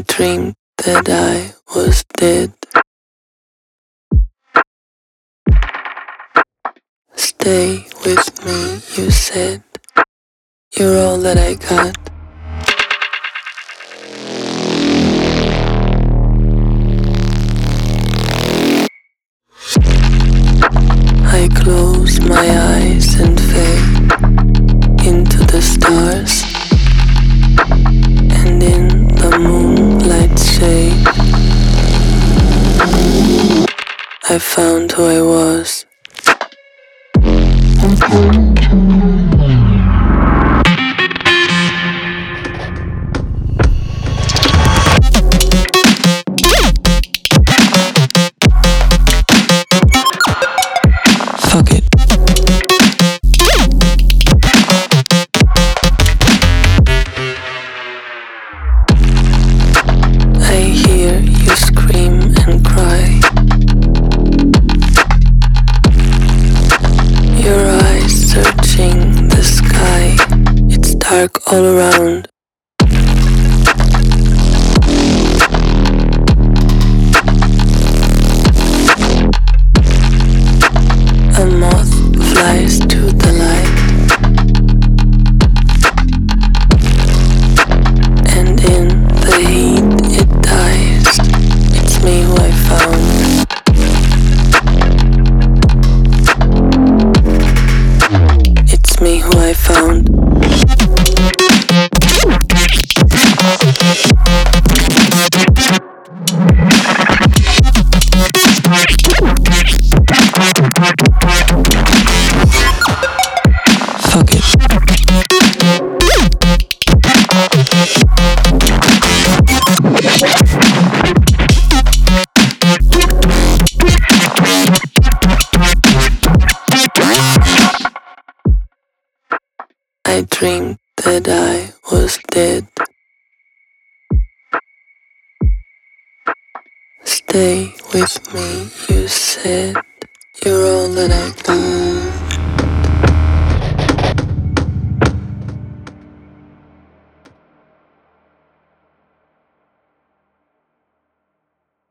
dreamed that I was dead. Stay with me, you said. You're all that I got. I found who I was. Dark all around. I dreamed that I was dead. Stay with me, you said. You're all that I got.